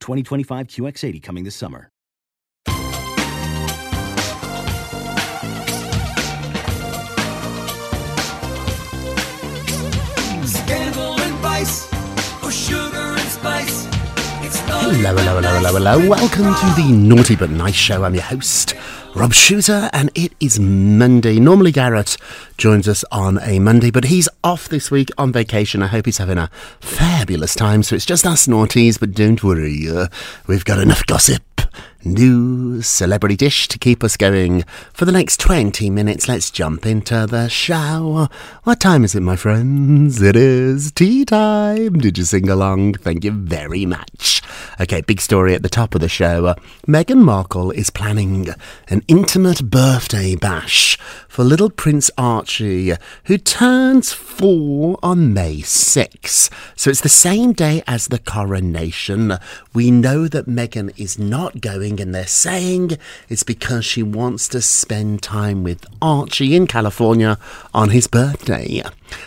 2025 QX80 coming this summer. Scandal and vice, or sugar and. Hello, hello, hello, hello, hello. Welcome to the Naughty But Nice Show. I'm your host, Rob Shooter, and it is Monday. Normally, Garrett joins us on a Monday, but he's off this week on vacation. I hope he's having a fabulous time. So it's just us naughties, but don't worry, uh, we've got enough gossip. News, celebrity dish to keep us going for the next 20 minutes. Let's jump into the show. What time is it, my friends? It is tea time. Did you sing along? Thank you very much. Okay, big story at the top of the show. Meghan Markle is planning an intimate birthday bash for little Prince Archie, who turns four on May 6. So it's the same day as the coronation. We know that Meghan is not going, and they're saying it's because she wants to spend time with Archie in California on his birthday.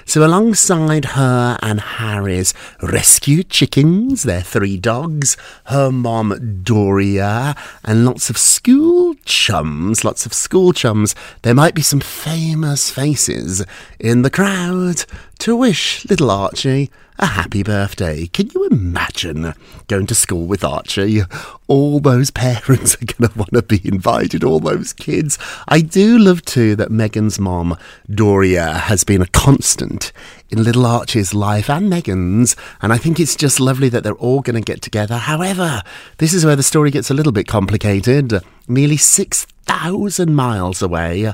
So, alongside her and Harry's rescue chickens, their three dogs, her mom Doria, and lots of school chums, lots of school chums, there might be some famous faces in the crowd to wish little Archie a happy birthday. Can you imagine going to school with Archie? All those parents are going to want to be invited, all those kids. I do love too that Meghan's mom, Doria, has been a constant in little Archie's life and Meghan's, and I think it's just lovely that they're all going to get together. However, this is where the story gets a little bit complicated. Nearly 6,000 miles away.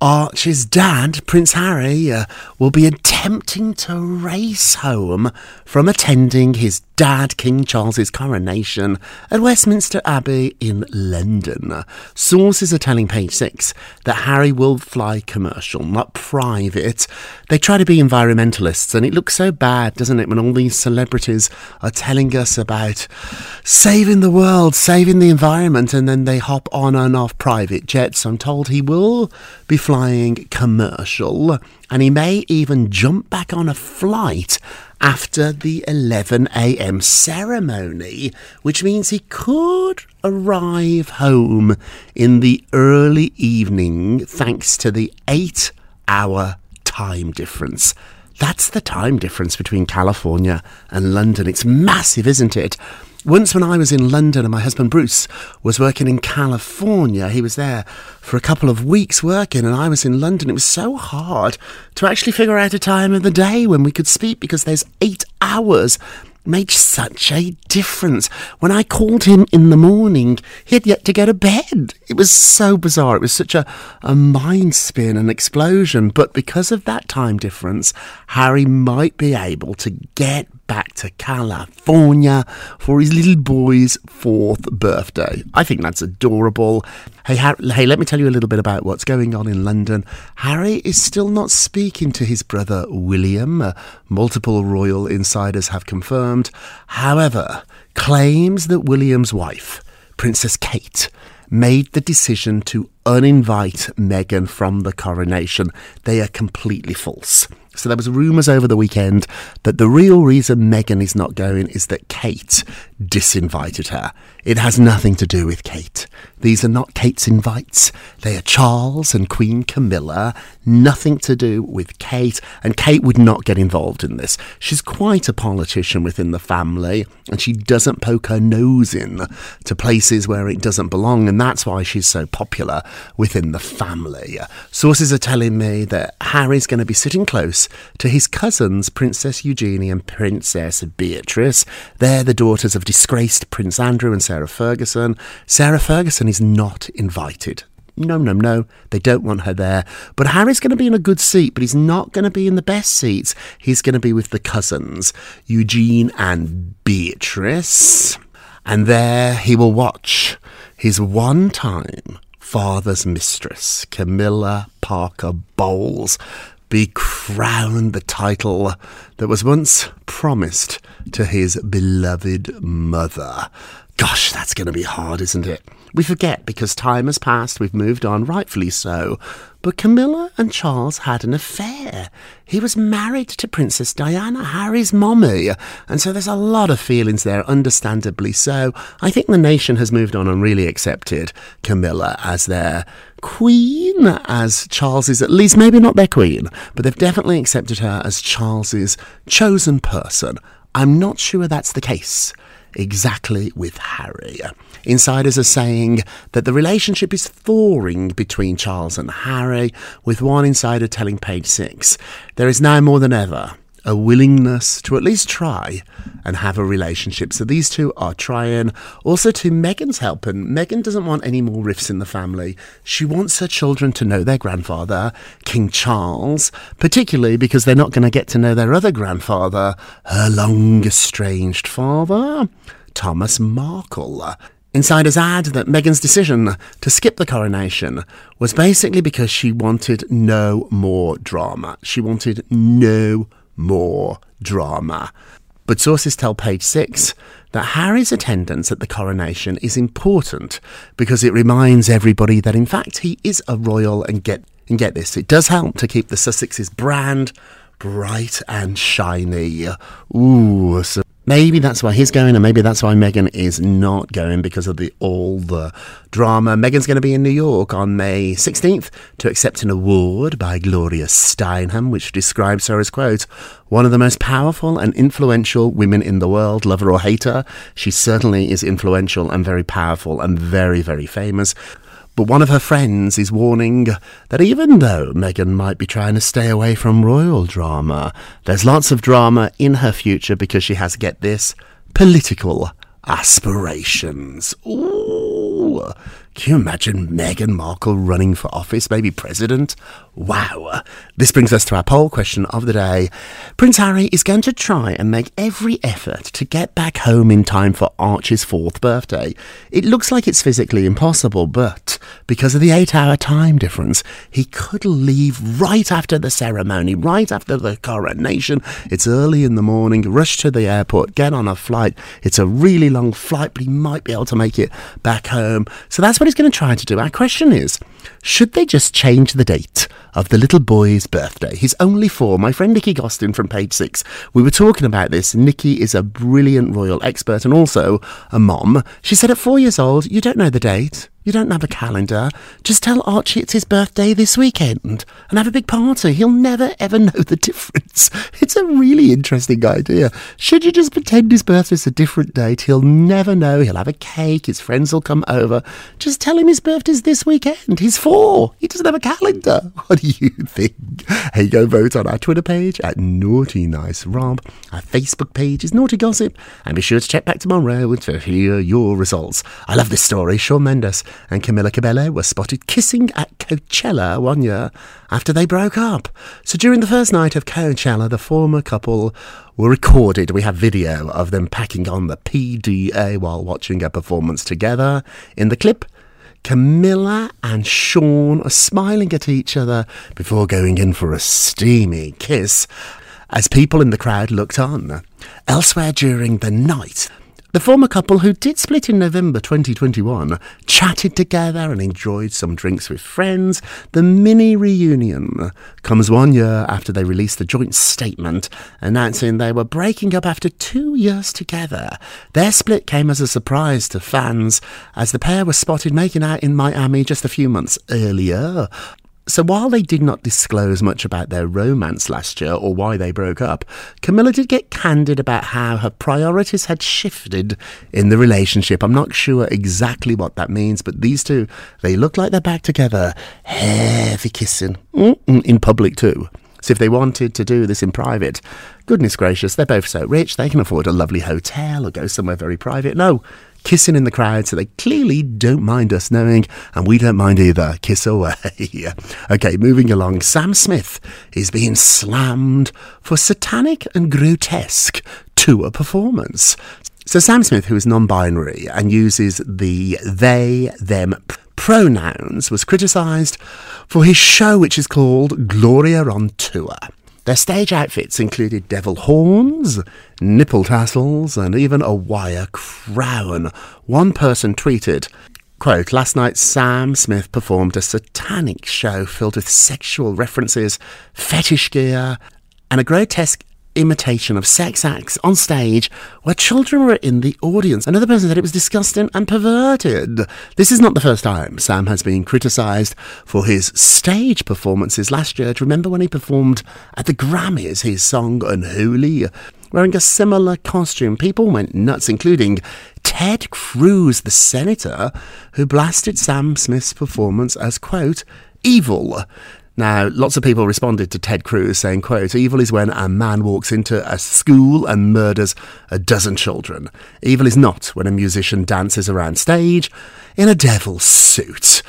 Archie's dad, Prince Harry, uh, will be attempting to race home from attending his dad, King Charles's coronation at Westminster Abbey in London. Sources are telling Page Six that Harry will fly commercial, not private. They try to be environmentalists, and it looks so bad, doesn't it, when all these celebrities are telling us about saving the world, saving the environment, and then they hop on and off private jets. I'm told he will be flying commercial, and he may even jump back on a flight after the 11 a.m. ceremony, which means he could arrive home in the early evening thanks to the eight hour time difference. That's the time difference between California and London. It's massive, isn't it? Once, when I was in London and my husband Bruce was working in California, he was there for a couple of weeks working, and I was in London. It was so hard to actually figure out a time of the day when we could speak because there's eight hours made such a difference. When I called him in the morning, he had yet to go to bed. It was so bizarre. It was such a, a mind spin, an explosion. But because of that time difference, Harry might be able to get back to California for his little boy's fourth birthday. I think that's adorable. Hey, Harry, hey, let me tell you a little bit about what's going on in London. Harry is still not speaking to his brother William. Uh, multiple royal insiders have confirmed. However, claims that William's wife, Princess Kate, made the decision to uninvite Meghan from the coronation. They are completely false. So there was rumours over the weekend that the real reason Meghan is not going is that Kate disinvited her. It has nothing to do with Kate. These are not Kate's invites. They are Charles and Queen Camilla. Nothing to do with Kate. And Kate would not get involved in this. She's quite a politician within the family, and she doesn't poke her nose in to places where it doesn't belong. And that's why she's so popular within the family. Sources are telling me that Harry's going to be sitting close to his cousins, Princess Eugenie and Princess Beatrice. They're the daughters of disgraced Prince Andrew and Sarah Ferguson. Sarah Ferguson is not invited. No, no, no, they don't want her there. But Harry's going to be in a good seat, but he's not going to be in the best seats. He's going to be with the cousins, Eugene and Beatrice. And there he will watch his one time father's mistress, Camilla Parker Bowles, be crowned the title that was once promised to his beloved mother. Gosh, that's going to be hard, isn't it? We forget because time has passed, we've moved on, rightfully so. But Camilla and Charles had an affair. He was married to Princess Diana, Harry's mommy, and so there's a lot of feelings there, understandably so. I think the nation has moved on and really accepted Camilla as their queen, as Charles's, at least maybe not their queen, but they've definitely accepted her as Charles's chosen person. I'm not sure that's the case exactly with Harry. Insiders are saying that the relationship is thawing between Charles and Harry, with one insider telling Page Six there is now more than ever a willingness to at least try and have a relationship. So these two are trying. Also, to Meghan's help, and Meghan doesn't want any more rifts in the family. She wants her children to know their grandfather, King Charles, particularly because they're not going to get to know their other grandfather, her long estranged father, Thomas Markle. Insiders add that Meghan's decision to skip the coronation was basically because she wanted no more drama. She wanted no more drama. But sources tell page six that Harry's attendance at the coronation is important because it reminds everybody that in fact he is a royal and get and get this, it does help to keep the Sussex's brand bright and shiny. Ooh, so Maybe that's why he's going, and maybe that's why Meghan is not going because of the all the drama. Meghan's going to be in New York on May 16th to accept an award by Gloria Steinem, which describes her as quote one of the most powerful and influential women in the world, lover or hater. She certainly is influential and very powerful and very very famous. But one of her friends is warning that even though Meghan might be trying to stay away from royal drama, there's lots of drama in her future because she has, get this, political aspirations. Ooh. Can you imagine Meghan Markle running for office, maybe president? Wow. This brings us to our poll question of the day. Prince Harry is going to try and make every effort to get back home in time for Archie's fourth birthday. It looks like it's physically impossible, but because of the eight hour time difference, he could leave right after the ceremony, right after the coronation. It's early in the morning, rush to the airport, get on a flight. It's a really long flight, but he might be able to make it back home. So that's what he's going to try to do. Our question is should they just change the date of the little boy's birthday? He's only four. My friend Nicki Gostin from page six, we were talking about this. Nicki is a brilliant royal expert and also a mom. She said at four years old, you don't know the date. You don't have a calendar. Just tell Archie it's his birthday this weekend and have a big party. He'll never ever know the difference. It's a really interesting idea. Should you just pretend his birthday's a different date? He'll never know. He'll have a cake. His friends will come over. Just tell him his birthday's this weekend. He's four. He doesn't have a calendar. What you think? Hey, go vote on our Twitter page at Naughty Nice Rob. Our Facebook page is Naughty Gossip. And be sure to check back tomorrow to hear your results. I love this story. Shawn Mendes and Camila Cabello were spotted kissing at Coachella one year after they broke up. So during the first night of Coachella, the former couple were recorded. We have video of them packing on the PDA while watching a performance together. In the clip, Camila and Shawn are smiling at each other before going in for a steamy kiss as people in the crowd looked on. Elsewhere during the night, The former couple, who did split in November 2021, chatted together and enjoyed some drinks with friends. The mini reunion comes one year after they released a joint statement announcing they were breaking up after two years together. Their split came as a surprise to fans as the pair was spotted making out in Miami just a few months earlier. So while they did not disclose much about their romance last year or why they broke up, Camila did get candid about how her priorities had shifted in the relationship. I'm not sure exactly what that means, but these two, they look like they're back together. Heavy kissing. Mm-mm, in public too. So if they wanted to do this in private, goodness gracious, they're both so rich, they can afford a lovely hotel or go somewhere very private. No, kissing in the crowd, so they clearly don't mind us knowing, and we don't mind either. Kiss away. okay, moving along. Sam Smith is being slammed for satanic and grotesque tour performance. So Sam Smith, who is non-binary and uses the they, them pronouns, was criticised for his show, which is called Gloria on Tour. Their stage outfits included devil horns, nipple tassels, and even a wire crown. One person tweeted, Quote, last night Sam Smith performed a satanic show filled with sexual references, fetish gear, and a grotesque imitation of sex acts on stage where children were in the audience. Another person said it was disgusting and perverted. This is not the first time Sam has been criticised for his stage performances. Last year, do you remember when he performed at the Grammys his song Unholy? Wearing a similar costume, people went nuts, including Ted Cruz, the senator, who blasted Sam Smith's performance as, quote, evil. Now, lots of people responded to Ted Cruz saying, quote, evil is when a man walks into a school and murders a dozen children. Evil is not when a musician dances around stage in a devil's suit.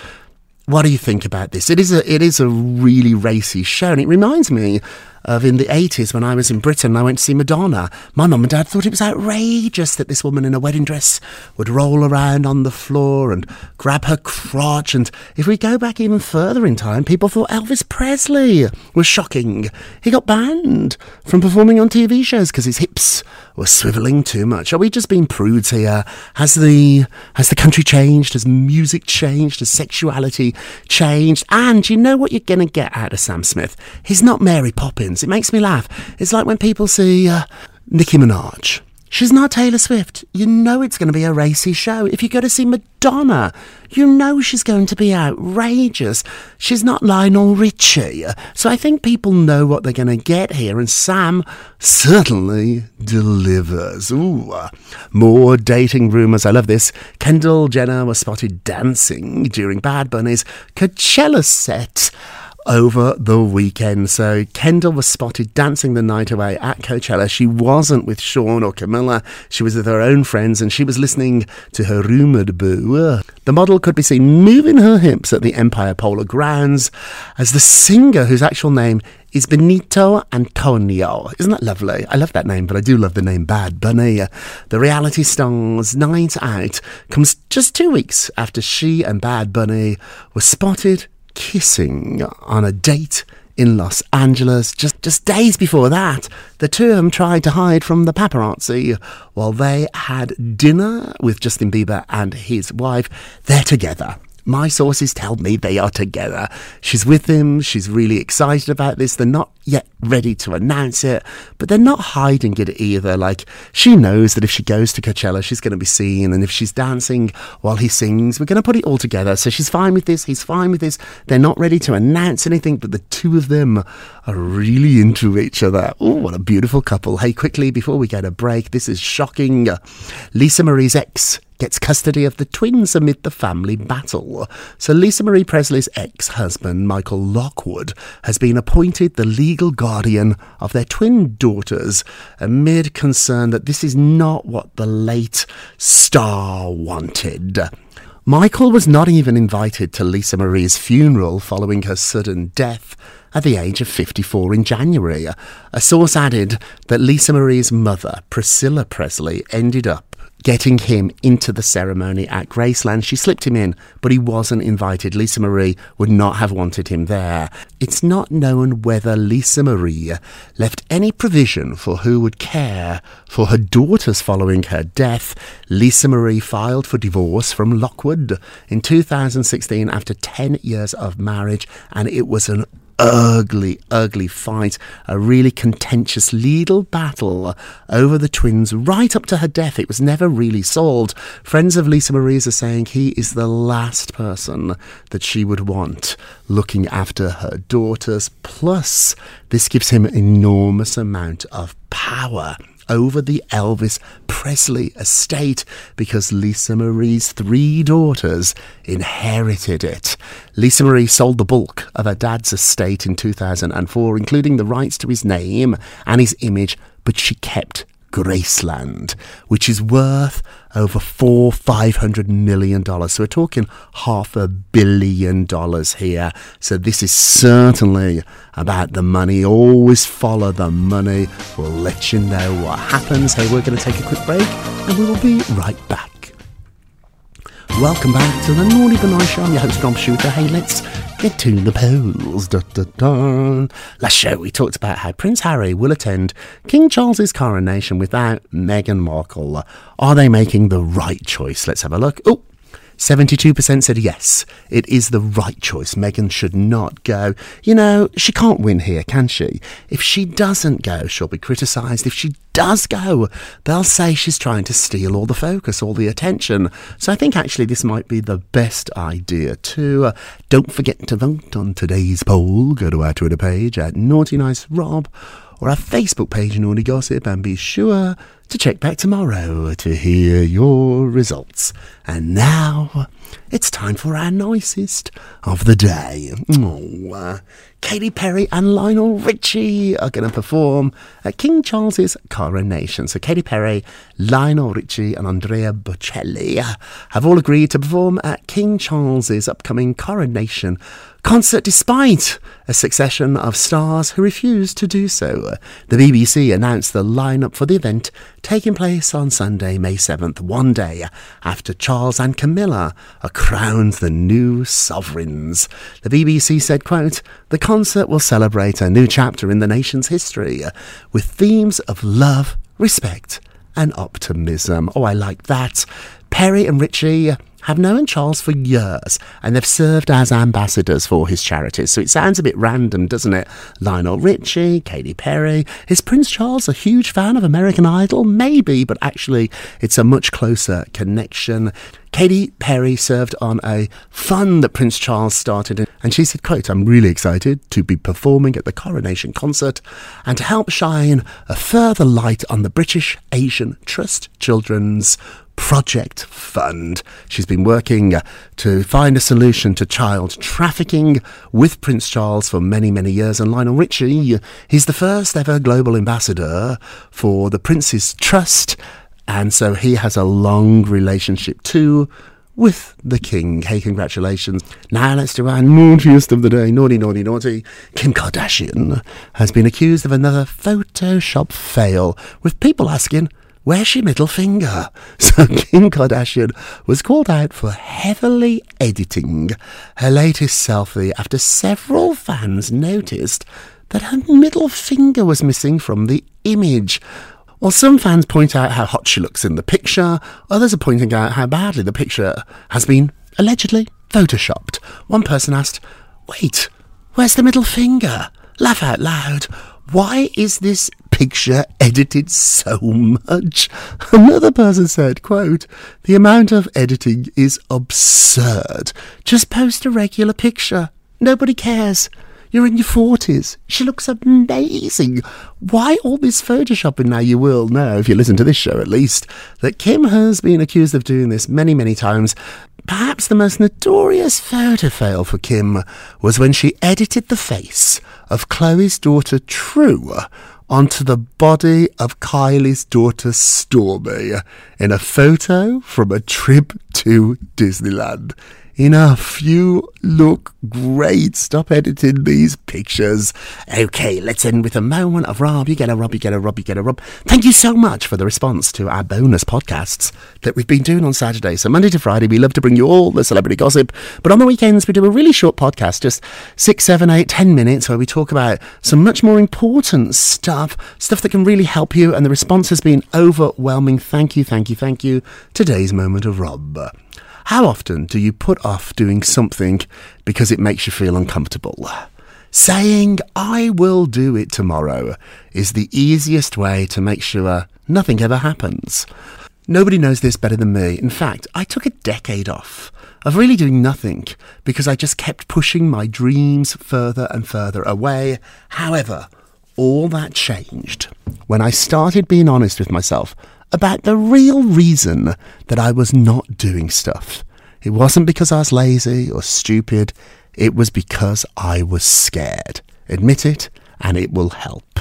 What do you think about this? It is a it is a really racy show, and it reminds me of in the 80s when I was in Britain I went to see Madonna. My mum and dad thought it was outrageous that this woman in a wedding dress would roll around on the floor and grab her crotch. And if we go back even further in time, people thought Elvis Presley was shocking. He got banned from performing on TV shows because his hips were swiveling too much. Are we just being prudes here? Has the has the country changed? Has music changed? Has sexuality changed? And you know what you're going to get out of Sam Smith? He's not Mary Poppins. It makes me laugh. It's like when people see uh, Nicki Minaj. She's not Taylor Swift. You know it's going to be a racy show. If you go to see Madonna, you know she's going to be outrageous. She's not Lionel Richie. So I think people know what they're going to get here, and Sam certainly delivers. Ooh, more dating rumours. I love this. Kendall Jenner was spotted dancing during Bad Bunny's Coachella set over the weekend. So Kendall was spotted dancing the night away at Coachella. She wasn't with Shawn or Camila. She was with her own friends and she was listening to her rumoured boo. The model could be seen moving her hips at the Empire Polo Grounds as the singer, whose actual name is Benito Antonio. Isn't that lovely? I love that name, but I do love the name Bad Bunny. The reality star's night out comes just two weeks after she and Bad Bunny were spotted kissing on a date in Los Angeles. Just, just days before that, the two of them tried to hide from the paparazzi while they had dinner with Justin Bieber and his wife. They're together. My sources tell me they are together. She's with him. She's really excited about this. They're not yet ready to announce it, but they're not hiding it either. Like, she knows that if she goes to Coachella, she's going to be seen. And if she's dancing while he sings, we're going to put it all together. So she's fine with this. He's fine with this. They're not ready to announce anything, but the two of them are really into each other. Oh, what a beautiful couple. Hey, quickly, before we get a break, this is shocking. Lisa Marie's ex gets custody of the twins amid the family battle. So Lisa Marie Presley's ex-husband, Michael Lockwood, has been appointed the legal guardian of their twin daughters amid concern that this is not what the late star wanted. Michael was not even invited to Lisa Marie's funeral following her sudden death at the age of 54 in January. A source added that Lisa Marie's mother, Priscilla Presley, ended up getting him into the ceremony at Graceland. She slipped him in, but he wasn't invited. Lisa Marie would not have wanted him there. It's not known whether Lisa Marie left any provision for who would care for her daughters following her death. Lisa Marie filed for divorce from Lockwood in 2016 after 10 years of marriage, and it was an ugly, ugly fight, a really contentious legal battle over the twins right up to her death. It was never really solved. Friends of Lisa Marie's are saying he is the last person that she would want looking after her daughters. Plus, this gives him an enormous amount of power over the Elvis Presley estate because Lisa Marie's three daughters inherited it. Lisa Marie sold the bulk of her dad's estate in 2004, including the rights to his name and his image, but she kept Graceland, which is worth over four, five hundred million dollars. So we're talking half a billion dollars here. So this is certainly about the money. Always follow the money. We'll let you know what happens. Hey, we're going to take a quick break and we will be right back. Welcome back to the Naughty Nice Show. I'm your host, Rob Shooter. Hey, let's to the polls. Da. Last show, we talked about how Prince Harry will attend King Charles's coronation without Meghan Markle. Are they making the right choice? Let's have a look. Oh, 72% said yes, it is the right choice. Meghan should not go. You know, she can't win here, can she? If she doesn't go, she'll be criticised. If she does go, they'll say she's trying to steal all the focus, all the attention. So I think actually this might be the best idea too. Uh, don't forget to vote on today's poll. Go to our Twitter page at Naughty Nice Rob or our Facebook page, Naughty Gossip, and be sure to check back tomorrow to hear your results. And now it's time for our nicest of the day. Oh, uh, Katy Perry and Lionel Richie are going to perform at King Charles's coronation. So Katy Perry, Lionel Richie, and Andrea Bocelli have all agreed to perform at King Charles's upcoming coronation concert despite a succession of stars who refused to do so. The BBC announced the lineup for the event taking place on Sunday, May 7th, one day after Charles and Camilla are crowned the new sovereigns. The BBC said, quote, the concert will celebrate a new chapter in the nation's history with themes of love, respect, and optimism. Oh, I like that. Perry and Richie have known Charles for years and they've served as ambassadors for his charities. So it sounds a bit random, doesn't it? Lionel Richie, Katy Perry. Is Prince Charles a huge fan of American Idol? Maybe, but actually it's a much closer connection. Katy Perry served on a fund that Prince Charles started, and she said, quote, I'm really excited to be performing at the coronation concert and to help shine a further light on the British Asian Trust Children's Project Fund. She's been working uh, to find a solution to child trafficking with Prince Charles for many, many years. And Lionel Richie, he's the first ever global ambassador for the Prince's Trust. And so he has a long relationship too with the king. Hey, congratulations. Now let's do our naughtiest of the day. Naughty, naughty, naughty. Kim Kardashian has been accused of another Photoshop fail, with people asking, Where's your middle finger? So Kim Kardashian was called out for heavily editing her latest selfie after several fans noticed that her middle finger was missing from the image. While some fans point out how hot she looks in the picture, others are pointing out how badly the picture has been allegedly photoshopped. One person asked, Wait, where's the middle finger? Laugh out loud. Why is this picture edited so much? Another person said, quote, The amount of editing is absurd. Just post a regular picture. Nobody cares. You're in your 40s. She looks amazing. Why all this photoshopping now? You will know, if you listen to this show at least, that Kim has been accused of doing this many, many times. Perhaps the most notorious photo fail for Kim was when she edited the face of Khloé's daughter True onto the body of Kylie's daughter Stormi in a photo from a trip to Disneyland. Enough. You look great. Stop editing these pictures. Okay, let's end with a moment of Rob. You get a Rob, you get a Rob, you get a Rob. Thank you so much for the response to our bonus podcasts that we've been doing on Saturday. So, Monday to Friday, we love to bring you all the celebrity gossip. But on the weekends, we do a really short podcast, just six, seven, eight, ten minutes, where we talk about some much more important stuff, stuff that can really help you. And the response has been overwhelming. Thank you, thank you, thank you. Today's moment of Rob. How often do you put off doing something because it makes you feel uncomfortable? Saying, I will do it tomorrow, is the easiest way to make sure nothing ever happens. Nobody knows this better than me. In fact, I took a decade off of really doing nothing because I just kept pushing my dreams further and further away. However, all that changed when I started being honest with myself about the real reason that I was not doing stuff. It wasn't because I was lazy or stupid, it was because I was scared. Admit it, and it will help.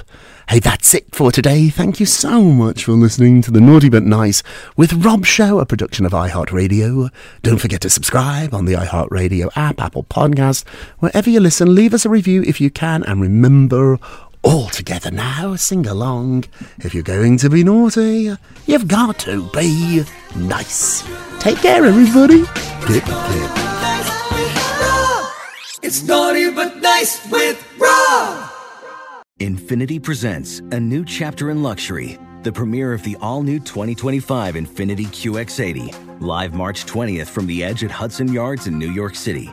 Hey, that's it for today. Thank you so much for listening to the Naughty But Nice with Rob Show, a production of iHeartRadio. Don't forget to subscribe on the iHeartRadio app, Apple Podcast, wherever you listen. Leave us a review if you can, and remember, all together now, sing along. If you're going to be naughty, you've got to be nice. Take care, everybody. Get, get. It's naughty but nice with Rob. Infiniti presents a new chapter in luxury, the premiere of the all new 2025 Infiniti QX80, live March 20th from the edge at Hudson Yards in New York City,